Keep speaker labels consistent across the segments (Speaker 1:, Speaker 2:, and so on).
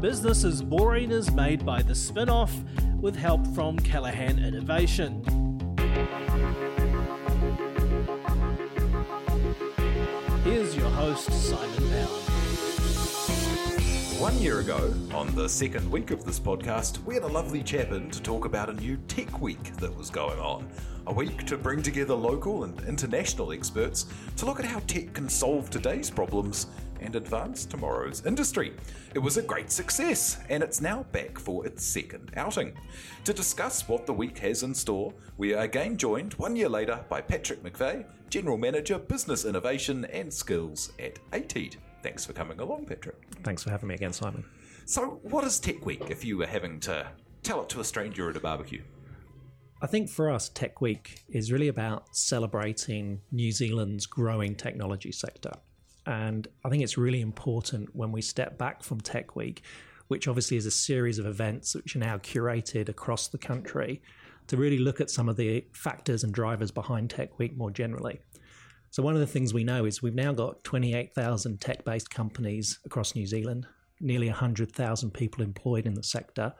Speaker 1: Business is Boring is made by the spin off with help from Callaghan Innovation. Here's your host, Simon Pound.
Speaker 2: One year ago, on the second week of this podcast, we had a lovely chap in to talk about a new tech week that was going on. A week to bring together local and international experts to look at how tech can solve today's problems and advance tomorrow's industry. It was a great success, and it's now back for its second outing. To discuss what the week has in store, we are again joined one year later by Patrick McVeigh, General Manager, Business Innovation and Skills at ATEED. Thanks for coming along, Patrick.
Speaker 3: Thanks for having me again, Simon.
Speaker 2: So, what is Tech Week if you were having to tell it to a stranger at a barbecue?
Speaker 3: I think for us, Tech Week is really about celebrating New Zealand's growing technology sector. And I think it's really important when we step back from Tech Week, which obviously is a series of events which are now curated across the country, to really look at some of the factors and drivers behind Tech Week more generally. So, one of the things we know is we've now got 28,000 tech based companies across New Zealand, nearly 100,000 people employed in the sector.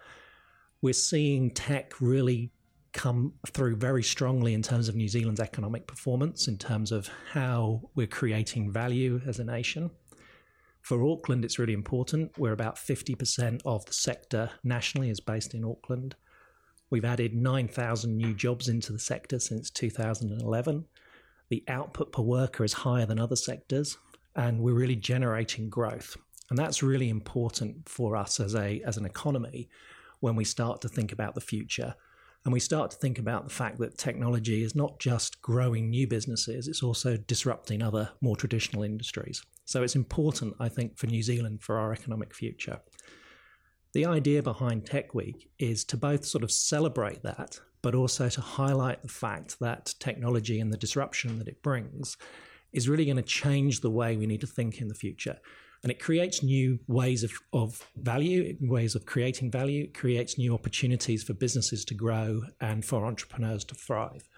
Speaker 3: We're seeing tech really come through very strongly in terms of New Zealand's economic performance, in terms of how we're creating value as a nation. For Auckland, it's really important. We're about 50% of the sector nationally is based in Auckland. We've added 9,000 new jobs into the sector since 2011 the output per worker is higher than other sectors, and we're really generating growth. And that's really important for us as a as an economy when we start to think about the future. And we start to think about the fact that technology is not just growing new businesses, it's also disrupting other more traditional industries. So it's important, I think, for New Zealand for our economic future. The idea behind Tech Week is to both sort of celebrate that, but also to highlight the fact that technology and the disruption that it brings is really going to change the way we need to think in the future. And it creates new ways of, of value, ways of creating value. It creates new opportunities for businesses to grow and for entrepreneurs to thrive.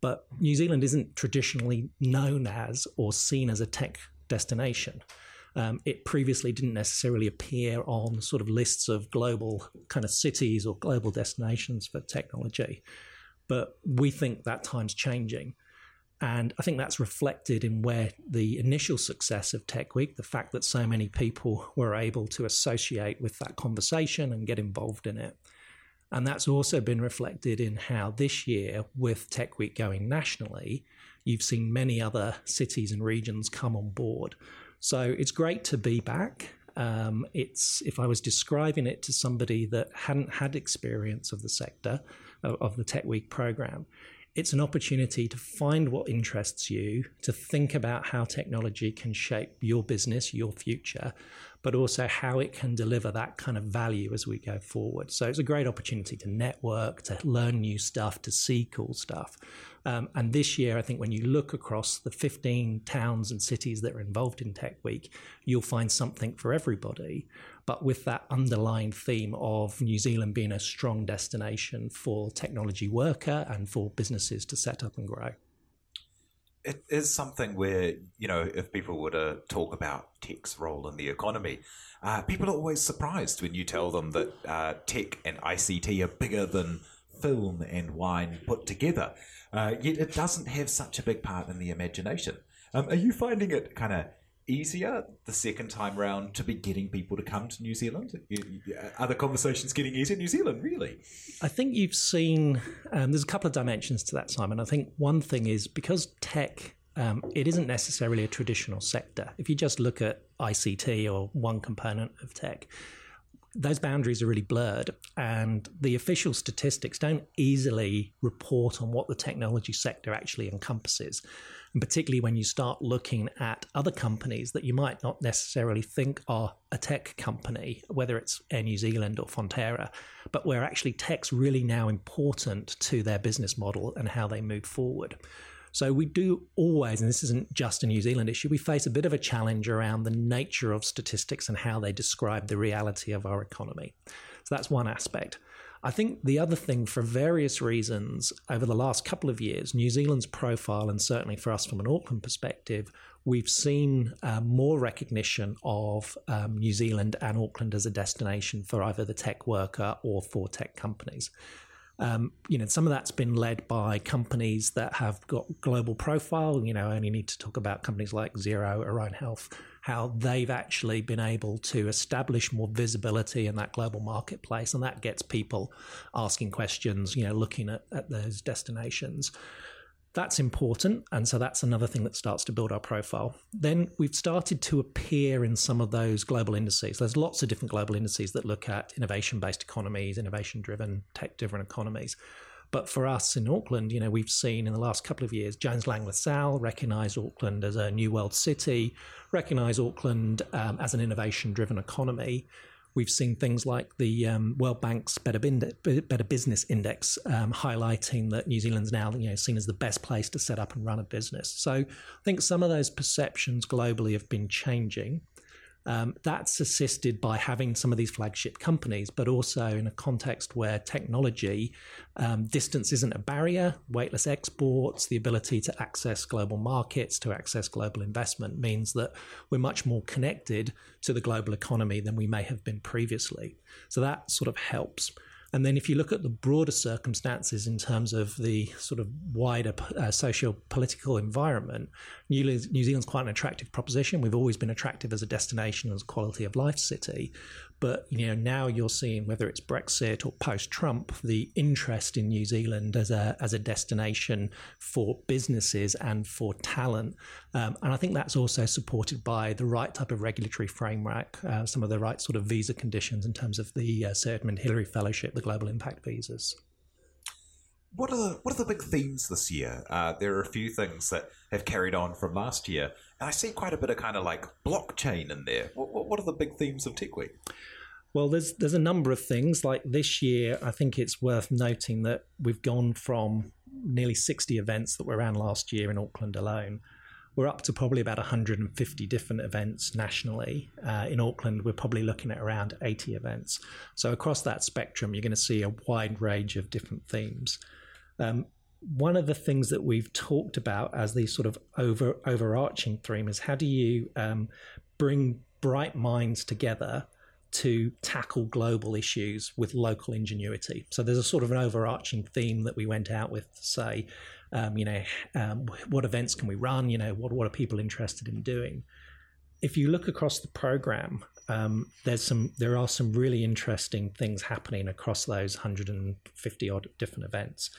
Speaker 3: But New Zealand isn't traditionally known as or seen as a tech destination. Um, it previously didn't necessarily appear on sort of lists of global kind of cities or global destinations for technology. But we think that time's changing. And I think that's reflected in where the initial success of Tech Week, the fact that so many people were able to associate with that conversation and get involved in it. And that's also been reflected in how this year, with Tech Week going nationally, you've seen many other cities and regions come on board. So it's great to be back. Um, it's if I was describing it to somebody that hadn't had experience of the sector of, of the Tech Week program, it's an opportunity to find what interests you, to think about how technology can shape your business, your future, but also how it can deliver that kind of value as we go forward. So it's a great opportunity to network, to learn new stuff, to see cool stuff. Um, and this year, I think when you look across the 15 towns and cities that are involved in Tech Week, you'll find something for everybody, but with that underlying theme of New Zealand being a strong destination for technology worker and for businesses to set up and grow.
Speaker 2: It is something where, you know, if people were to talk about tech's role in the economy, uh, people are always surprised when you tell them that uh, tech and ICT are bigger than film and wine put together. Uh, yet it doesn't have such a big part in the imagination. Um, are you finding it kind of easier the second time round to be getting people to come to New Zealand? Are the conversations getting easier in New Zealand, really?
Speaker 3: I think you've seen, um, there's a couple of dimensions to that, Simon. I think one thing is because tech, um, it isn't necessarily a traditional sector. If you just look at ICT or one component of tech, those boundaries are really blurred, and the official statistics don't easily report on what the technology sector actually encompasses. And particularly when you start looking at other companies that you might not necessarily think are a tech company, whether it's Air New Zealand or Fonterra, but where actually tech's really now important to their business model and how they move forward. So we do always, and this isn't just a New Zealand issue, we face a bit of a challenge around the nature of statistics and how they describe the reality of our economy. So that's one aspect. I think the other thing, for various reasons, over the last couple of years, New Zealand's profile, and certainly for us from an Auckland perspective, we've seen uh, more recognition of um, New Zealand and Auckland as a destination for either the tech worker or for tech companies. Um, you know, some of that's been led by companies that have got global profile. You know, I only need to talk about companies like Xero, Orion Health, how they've actually been able to establish more visibility in that global marketplace, and that gets people asking questions. You know, looking at, at those destinations. That's important. And so that's another thing that starts to build our profile. Then we've started to appear in some of those global indices. There's lots of different global indices that look at innovation based economies, innovation driven, tech driven economies. But for us in Auckland, you know, we've seen in the last couple of years, Jones Lang LaSalle recognize Auckland as a new world city, recognize Auckland um, as an innovation driven economy. We've seen things like the um, World Bank's Better, Better Business Index um, highlighting that New Zealand's now you know, seen as the best place to set up and run a business. So I think some of those perceptions globally have been changing. Um, that's assisted by having some of these flagship companies, but also in a context where technology, um, distance isn't a barrier, weightless exports, the ability to access global markets, to access global investment means that we're much more connected to the global economy than we may have been previously. So that sort of helps. And then if you look at the broader circumstances in terms of the sort of wider uh, socio-political environment, New, Zealand's quite an attractive proposition. We've always been attractive as a destination, as a quality of life city. But you know now you're seeing whether it's Brexit or post-Trump, the interest in New Zealand as a as a destination for businesses and for talent, um, and I think that's also supported by the right type of regulatory framework, uh, some of the right sort of visa conditions in terms of the uh, Sir Edmund Hillary Fellowship, the global impact visas.
Speaker 2: What are the what are the big themes this year? Uh, there are a few things that have carried on from last year, and I see quite a bit of kind of like blockchain in there. What, what are the big themes of Tech Week?
Speaker 3: Well, there's there's a number of things. Like this year, I think it's worth noting that we've gone from nearly 60 events that were around last year in Auckland alone. We're up to probably about 150 different events nationally. Uh, in Auckland, we're probably looking at around 80 events. So across that spectrum, you're going to see a wide range of different themes. Um, one of the things that we've talked about as the sort of over overarching theme is how do you um, bring bright minds together to tackle global issues with local ingenuity. So there's a sort of an overarching theme that we went out with to say, um, you know, um, what events can we run? You know, what what are people interested in doing? If you look across the program, um, there's some there are some really interesting things happening across those 150 odd different events.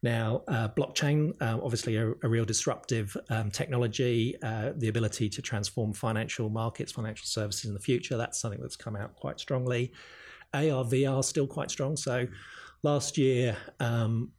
Speaker 3: Now, uh, blockchain, uh, obviously a, a, real disruptive um, technology, uh, the ability to transform financial markets, financial services in the future, that's something that's come out quite strongly. AR, VR still quite strong. So last year, um,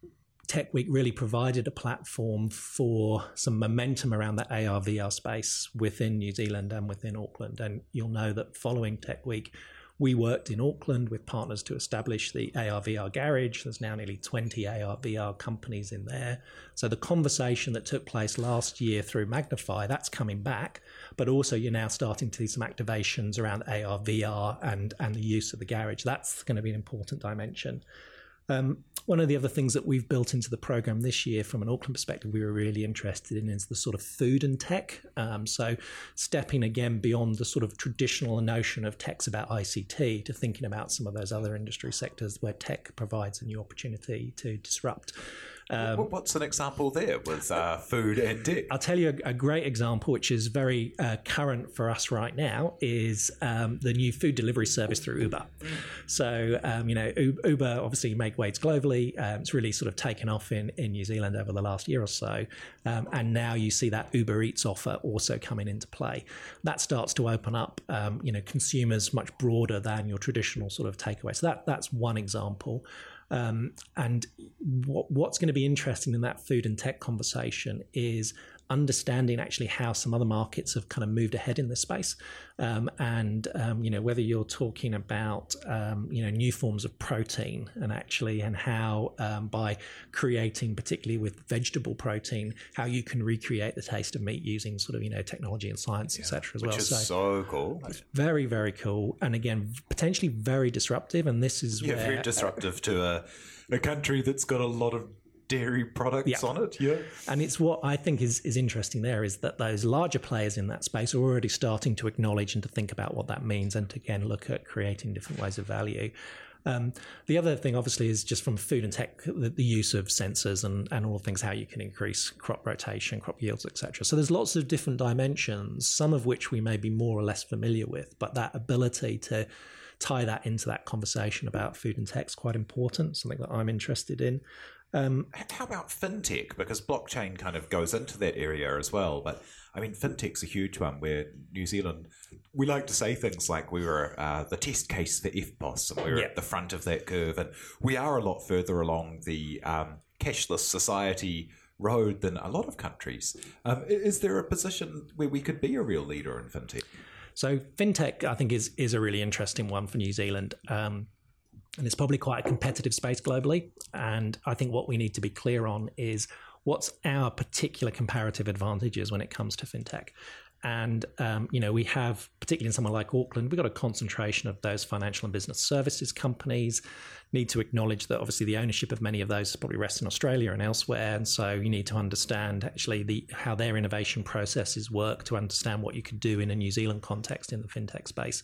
Speaker 3: Tech Week really provided a platform for some momentum around the AR, VR space within New Zealand and within Auckland. And you'll know that following Tech Week, we worked in Auckland with partners to establish the ARVR garage. There's now nearly 20 ARVR companies in there. So the conversation that took place last year through Magnify, that's coming back. But also you're now starting to see some activations around ARVR and, and the use of the garage. That's going to be an important dimension. Um, one of the other things that we've built into the program this year, from an Auckland perspective, we were really interested in is the sort of food and tech. Um, so, stepping again beyond the sort of traditional notion of tech's about ICT to thinking about some of those other industry sectors where tech provides a new opportunity to disrupt.
Speaker 2: Um, What's an example there with uh, food and tech?
Speaker 3: I'll tell you a, a great example, which is very uh, current for us right now, is um, the new food delivery service through Uber. So, um, you know, Uber obviously make waves globally. Um, it's really sort of taken off in, in New Zealand over the last year or so. Um, and now you see that Uber Eats offer also coming into play. That starts to open up, um, you know, consumers much broader than your traditional sort of takeaway. So that that's one example. Um, and what, what's going to be interesting in that food and tech conversation is understanding actually how some other markets have kind of moved ahead in this space. Um, and, um, you know, whether you're talking about, um, you know, new forms of protein and actually, and how um, by creating, particularly with vegetable protein, how you can recreate the taste of meat using sort of, you know, technology and science, yeah, etc. as
Speaker 2: well.
Speaker 3: Which
Speaker 2: is so, so cool.
Speaker 3: very, very cool. And again, potentially very disruptive. And this is
Speaker 2: yeah,
Speaker 3: where,
Speaker 2: very disruptive to a, a country that's got a lot of dairy products yeah. on it. Yeah.
Speaker 3: And it's what I think is, is interesting there is that those larger players in that space are already starting to acknowledge and to think about what that means and to again look at creating different ways of value. Um, the other thing, obviously, is just from food and tech, the, the, use of sensors and, and all things, how you can increase crop rotation, crop yields, etc. So there's lots of different dimensions, some of which we may be more or less familiar with, but that ability to tie that into that conversation about food and tech is quite important, something that I'm interested in.
Speaker 2: Um, How about fintech? Because blockchain kind of goes into that area as well. But I mean, fintech's a huge one where New Zealand, we like to say things like we were uh, the test case for EFTPOS and we were at the front of that curve. And we are a lot further along the um, cashless society road than a lot of countries. Um, is there a position where we could be a real leader in fintech?
Speaker 3: So fintech, I think, is is a really interesting one for New Zealand. Um, and it's probably quite a competitive space globally. And I think what we need to be clear on is what's our particular comparative advantages when it comes to fintech. And um, you know, we have, particularly in somewhere like Auckland, we've got a concentration of those financial and business services companies. Need to acknowledge that obviously the ownership of many of those probably rests in Australia and elsewhere, and so you need to understand actually the how their innovation processes work to understand what you could do in a New Zealand context in the fintech space.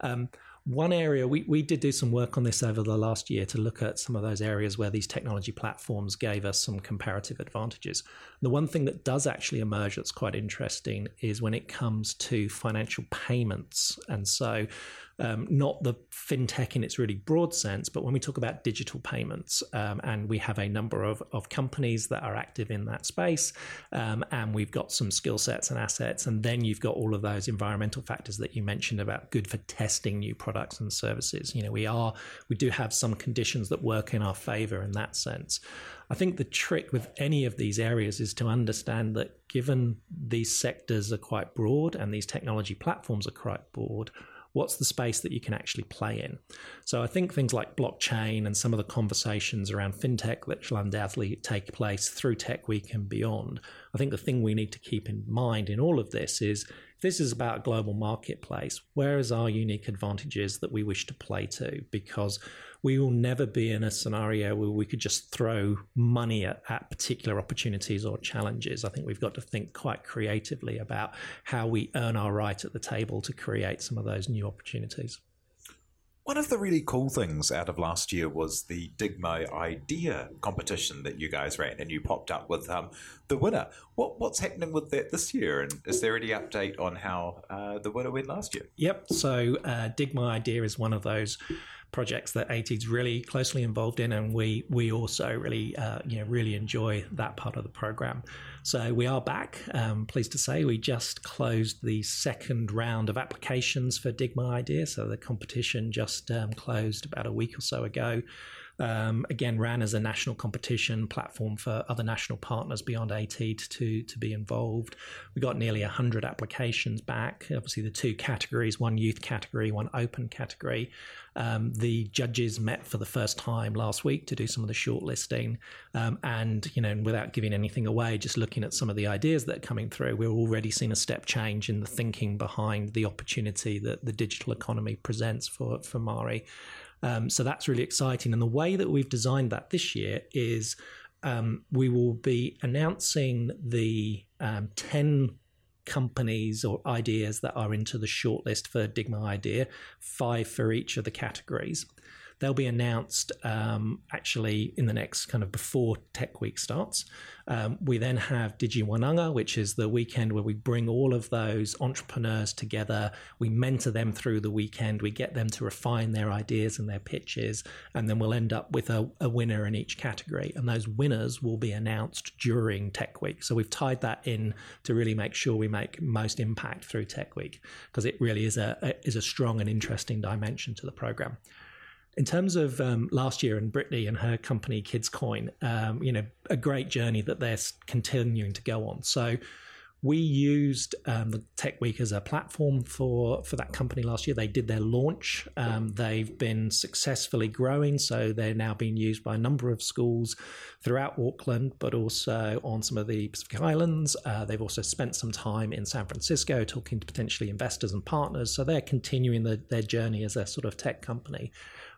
Speaker 3: Um, one area we, we did do some work on this over the last year to look at some of those areas where these technology platforms gave us some comparative advantages. The one thing that does actually emerge that's quite interesting is when it comes to financial payments. And so um, not the fintech in its really broad sense, but when we talk about digital payments, um, and we have a number of, of companies that are active in that space, um, and we've got some skill sets and assets, and then you've got all of those environmental factors that you mentioned about good for testing new products and services. You know, we are we do have some conditions that work in our favor in that sense. I think the trick with any of these areas is to understand that given these sectors are quite broad and these technology platforms are quite broad, what's the space that you can actually play in? So I think things like blockchain and some of the conversations around fintech that shall undoubtedly take place through Tech Week and beyond. I think the thing we need to keep in mind in all of this is this is about a global marketplace. Where is our unique advantages that we wish to play to? Because we will never be in a scenario where we could just throw money at, at particular opportunities or challenges. I think we've got to think quite creatively about how we earn our right at the table to create some of those new opportunities.
Speaker 2: One of the really cool things out of last year was the Dig My Idea competition that you guys ran, and you popped up with um, the winner. What, what's happening with that this year, and is there any update on how uh, the winner went last year?
Speaker 3: Yep. So uh, Dig My Idea is one of those projects that AT is really closely involved in, and we we also really uh, you know really enjoy that part of the program. So we are back. Um, pleased to say we just closed the second round of applications for Dig My Idea. So the competition just um, closed about a week or so ago. Um, again, ran as a national competition platform for other national partners beyond AT to, to be involved. We got nearly 100 applications back. Obviously, the two categories one youth category, one open category. Um, the judges met for the first time last week to do some of the shortlisting. Um, and, you know, without giving anything away, just looking at some of the ideas that are coming through, we're already seeing a step change in the thinking behind the opportunity that the digital economy presents for, for Māori. Um, so that's really exciting. And the way that we've designed that this year is um, we will be announcing the um, 10 companies or ideas that are into the shortlist for Dig My Idea, five for each of the categories. They'll be announced um, actually in the next kind of before Tech Week starts. Um, we then have Digi Wananga, which is the weekend where we bring all of those entrepreneurs together. We mentor them through the weekend. We get them to refine their ideas and their pitches, and then we'll end up with a, a winner in each category. And those winners will be announced during Tech Week. So we've tied that in to really make sure we make most impact through Tech Week because it really is a, a is a strong and interesting dimension to the program. In terms of um, last year and Brittany and her company KidsCoin, um, you know, a great journey that they're continuing to go on. So we used um, the Tech Week as a platform for for that company last year. They did their launch. Um, they've been successfully growing, so they're now being used by a number of schools throughout Auckland, but also on some of the Pacific Islands. Uh, they've also spent some time in San Francisco talking to potentially investors and partners. So they're continuing the, their journey as a sort of tech company.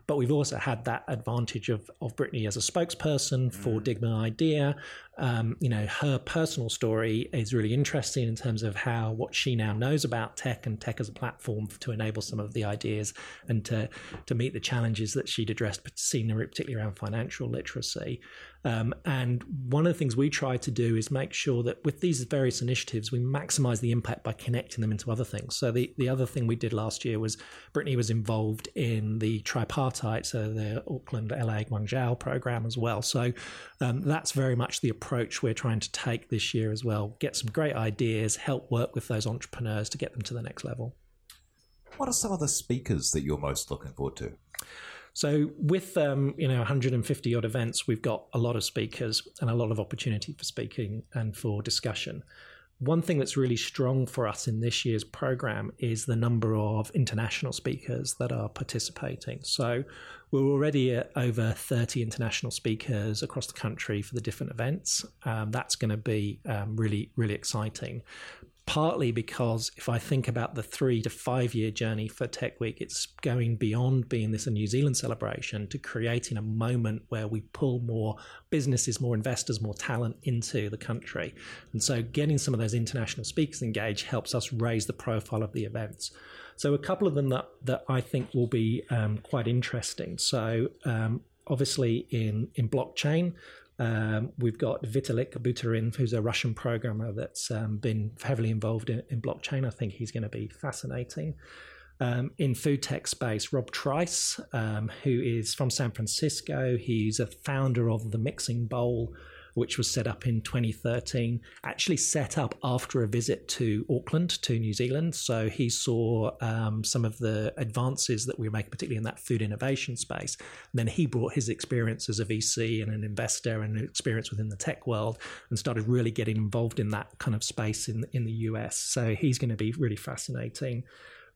Speaker 3: But we've also had that advantage of, of Brittany as a spokesperson for mm. Dig My Idea. Um, you know, her personal story is really interesting in terms of how what she now knows about tech and tech as a platform to enable some of the ideas and to to meet the challenges that she'd addressed, particularly around financial literacy. Um, and one of the things we try to do is make sure that with these various initiatives, we maximize the impact by connecting them into other things. So the, the other thing we did last year was Brittany was involved in the tripartite, so the Auckland, LA, Guangzhou program as well. So um, that's very much the approach we're trying to take this year as well. Get some great ideas, help work with those entrepreneurs to get them to the next level.
Speaker 2: What are some of the speakers that you're most looking forward to?
Speaker 3: So with um, you know 150 odd events, we've got a lot of speakers and a lot of opportunity for speaking and for discussion. One thing that's really strong for us in this year's program is the number of international speakers that are participating. So we're already at over 30 international speakers across the country for the different events. Um, that's going to be um, really, really exciting partly because if I think about the three to five year journey for Tech Week, it's going beyond being this a New Zealand celebration to creating a moment where we pull more businesses, more investors, more talent into the country. And so getting some of those international speakers engaged helps us raise the profile of the events. So a couple of them that, that I think will be um, quite interesting. So um, obviously in, in blockchain, um, we've got Vitalik Buterin, who's a Russian programmer that's um, been heavily involved in, in, blockchain. I think he's going to be fascinating. Um, in food tech space, Rob Trice, um, who is from San Francisco, he's a founder of the Mixing Bowl, which was set up in 2013, actually set up after a visit to Auckland, to New Zealand. So he saw um, some of the advances that we were making, particularly in that food innovation space. And then he brought his experience as a VC and an investor and experience within the tech world and started really getting involved in that kind of space in, in the US. So he's going to be really fascinating.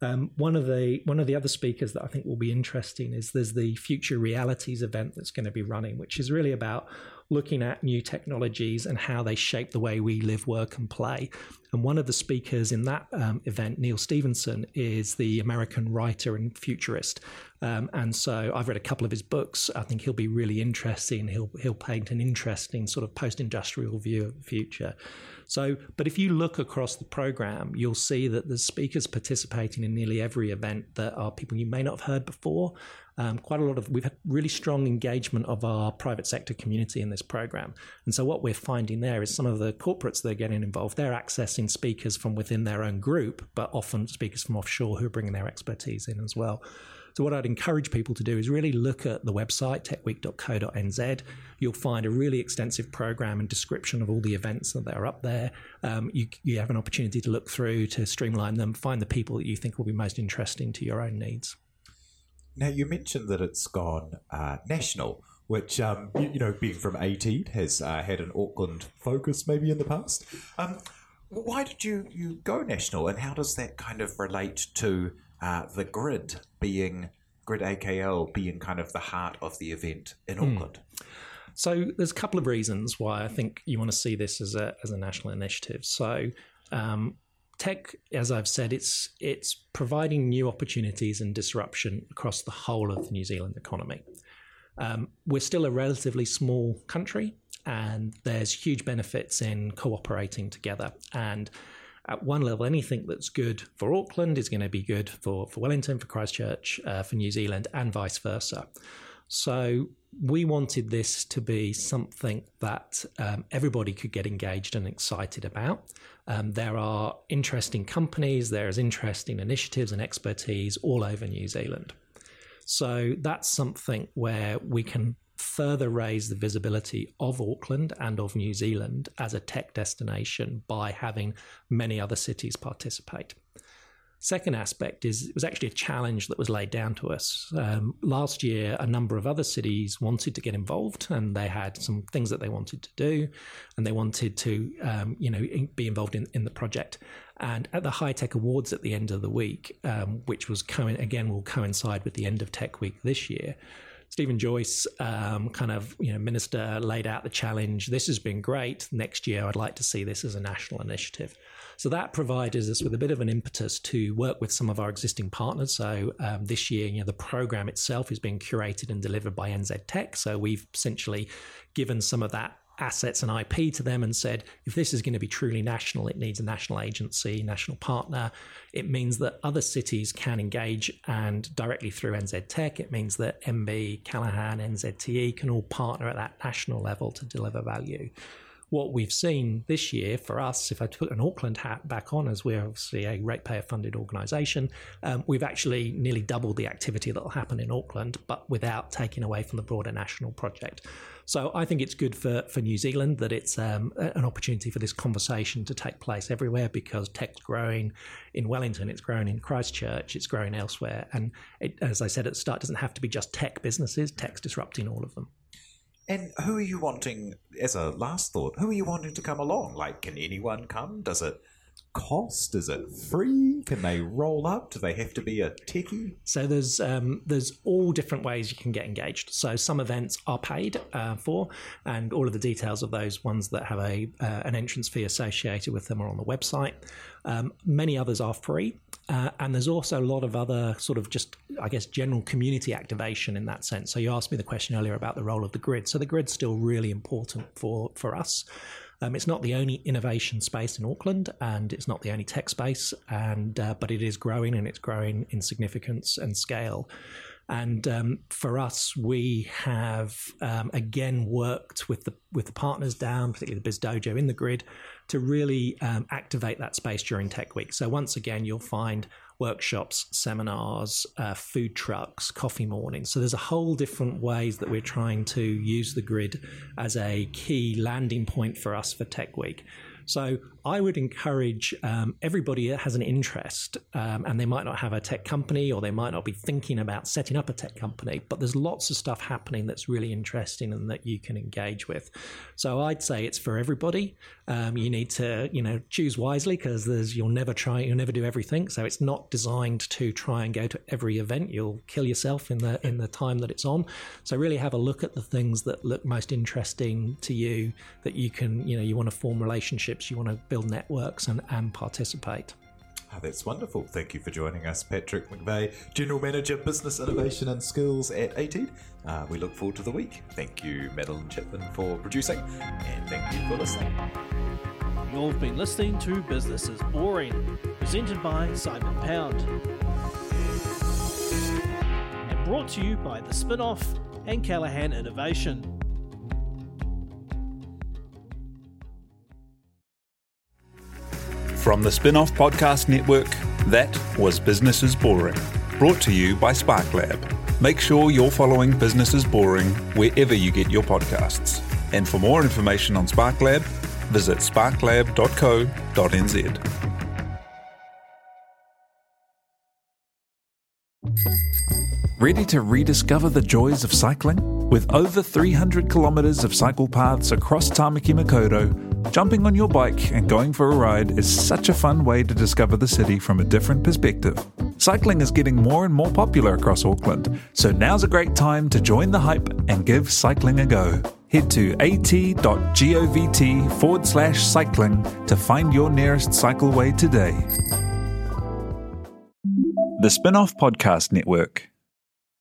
Speaker 3: Um, one of the one of the other speakers that I think will be interesting is there's the Future Realities event that's going to be running, which is really about looking at new technologies and how they shape the way we live, work, and play. And one of the speakers in that um, event, Neal Stephenson, is the American writer and futurist. Um, and so I've read a couple of his books. I think he'll be really interesting. He'll he'll paint an interesting sort of post-industrial view of the future. So, but if you look across the program, you'll see that there's speakers participating in nearly every event that are people you may not have heard before. Um, quite a lot of we've had really strong engagement of our private sector community in this program. And so what we're finding there is some of the corporates that are getting involved they're accessing speakers from within their own group but often speakers from offshore who are bringing their expertise in as well so what I'd encourage people to do is really look at the website techweek.co.nz. You'll find a really extensive program and description of all the events that are up there. Um, you, you have an opportunity to look through to streamline them, find the people that you think will be most interesting to your own needs.
Speaker 2: Now, you mentioned that it's gone uh, national, which, um, you, you, know, being from ATEED, has uh, had an Auckland focus maybe in the past. Um, why did you, you go national, and how does that kind of relate to uh, the grid being, Grid AKL being kind of the heart of the event in mm. Auckland?
Speaker 3: So there's a couple of reasons why I think you want to see this as a, as a national initiative. So um, tech, as I've said, it's it's providing new opportunities and disruption across the whole of the New Zealand economy. Um, we're still a relatively small country, and there's huge benefits in cooperating together. And at one level, anything that's good for Auckland is going to be good for, for Wellington, for Christchurch, uh, for New Zealand, and vice versa. So we wanted this to be something that um, everybody could get engaged and excited about. Um, there are interesting companies, there's interesting initiatives and expertise all over New Zealand. So that's something where we can further raise the visibility of Auckland and of New Zealand as a tech destination by having many other cities participate. Second aspect is it was actually a challenge that was laid down to us. Um, last year, a number of other cities wanted to get involved, and they had some things that they wanted to do, and they wanted to, um, you know, be involved in, in the project. And at the High Tech Awards at the end of the week, um, which was co- again will coincide with the end of Tech Week this year, Steven Joyce, um, kind of you know, minister, laid out the challenge. This has been great. Next year, I'd like to see this as a national initiative. So that provided us with a bit of an impetus to work with some of our existing partners. So um, this year, you know, the program itself is being curated and delivered by NZ Tech. So we've essentially given some of that assets and IP to them and said, if this is going to be truly national, it needs a national agency, national partner. It means that other cities can engage and directly through NZ Tech. It means that MB, Callaghan, NZTE can all partner at that national level to deliver value what we've seen this year for us, if I put an Auckland hat back on, as we're obviously a ratepayer funded organisation, um, we've actually nearly doubled the activity that will happen in Auckland, but without taking away from the broader national project. So I think it's good for, for New Zealand that it's um, an opportunity for this conversation to take place everywhere because tech's growing in Wellington, it's growing in Christchurch, it's growing elsewhere. And it, as I said at the start, doesn't have to be just tech businesses, tech's disrupting all of them.
Speaker 2: And who are you wanting, as a last thought, who are you wanting to come along? Like, can anyone come? Does it cost? Is it free? Can they roll up? Do they have to be a techie?
Speaker 3: So there's um, there's all different ways you can get engaged. So some events are paid uh, for, and all of the details of those ones that have a uh, an entrance fee associated with them are on the website. Um, many others are free. Uh, and there's also a lot of other sort of just, I guess, general community activation in that sense. So you asked me the question earlier about the role of the grid. So the grid's still really important for for us. Um, it's not the only innovation space in Auckland, and it's not the only tech space, and uh, but it is growing, and it's growing in significance and scale. And um, for us, we have um, again worked with the with the partners down, particularly the Biz Dojo in the grid, to really um, activate that space during Tech Week. So once again, you'll find workshops, seminars, uh, food trucks, coffee mornings. So there's a whole different ways that we're trying to use the grid as a key landing point for us for Tech Week. So I would encourage um, everybody that has an interest, um, and they might not have a tech company or they might not be thinking about setting up a tech company, but there's lots of stuff happening that's really interesting and that you can engage with. So I'd say it's for everybody. Um, you need to, you know, choose wisely because there's you'll never try, you'll never do everything. So it's not designed to try and go to every event. You'll kill yourself in the in the time that it's on. So really have a look at the things that look most interesting to you that you can, you know, you want to form relationships, you want to build networks and, and participate.
Speaker 2: Oh, that's wonderful. Thank you for joining us, Patrick McVeigh, General Manager, Business Innovation and Skills at ATEED. Uh, we look forward to the week. Thank you, Madeline Chapman, for producing, and thank you for listening.
Speaker 1: You've been listening to Business is Boring, presented by Simon Pound. And brought to you by The Spinoff and Callaghan Innovation.
Speaker 4: From the Spin Off Podcast Network, that was Business is Boring, brought to you by SparkLab. Make sure you're following Business is Boring wherever you get your podcasts. And for more information on SparkLab, visit sparklab.co.nz. Ready to rediscover the joys of cycling? With over 300 kilometres of cycle paths across Tamaki Makaurau, Jumping on your bike and going for a ride is such a fun way to discover the city from a different perspective. Cycling is getting more and more popular across Auckland, so now's a great time to join the hype and give cycling a go. Head to at.govt forward slash cycling to find your nearest cycleway today. The Spinoff Podcast Network.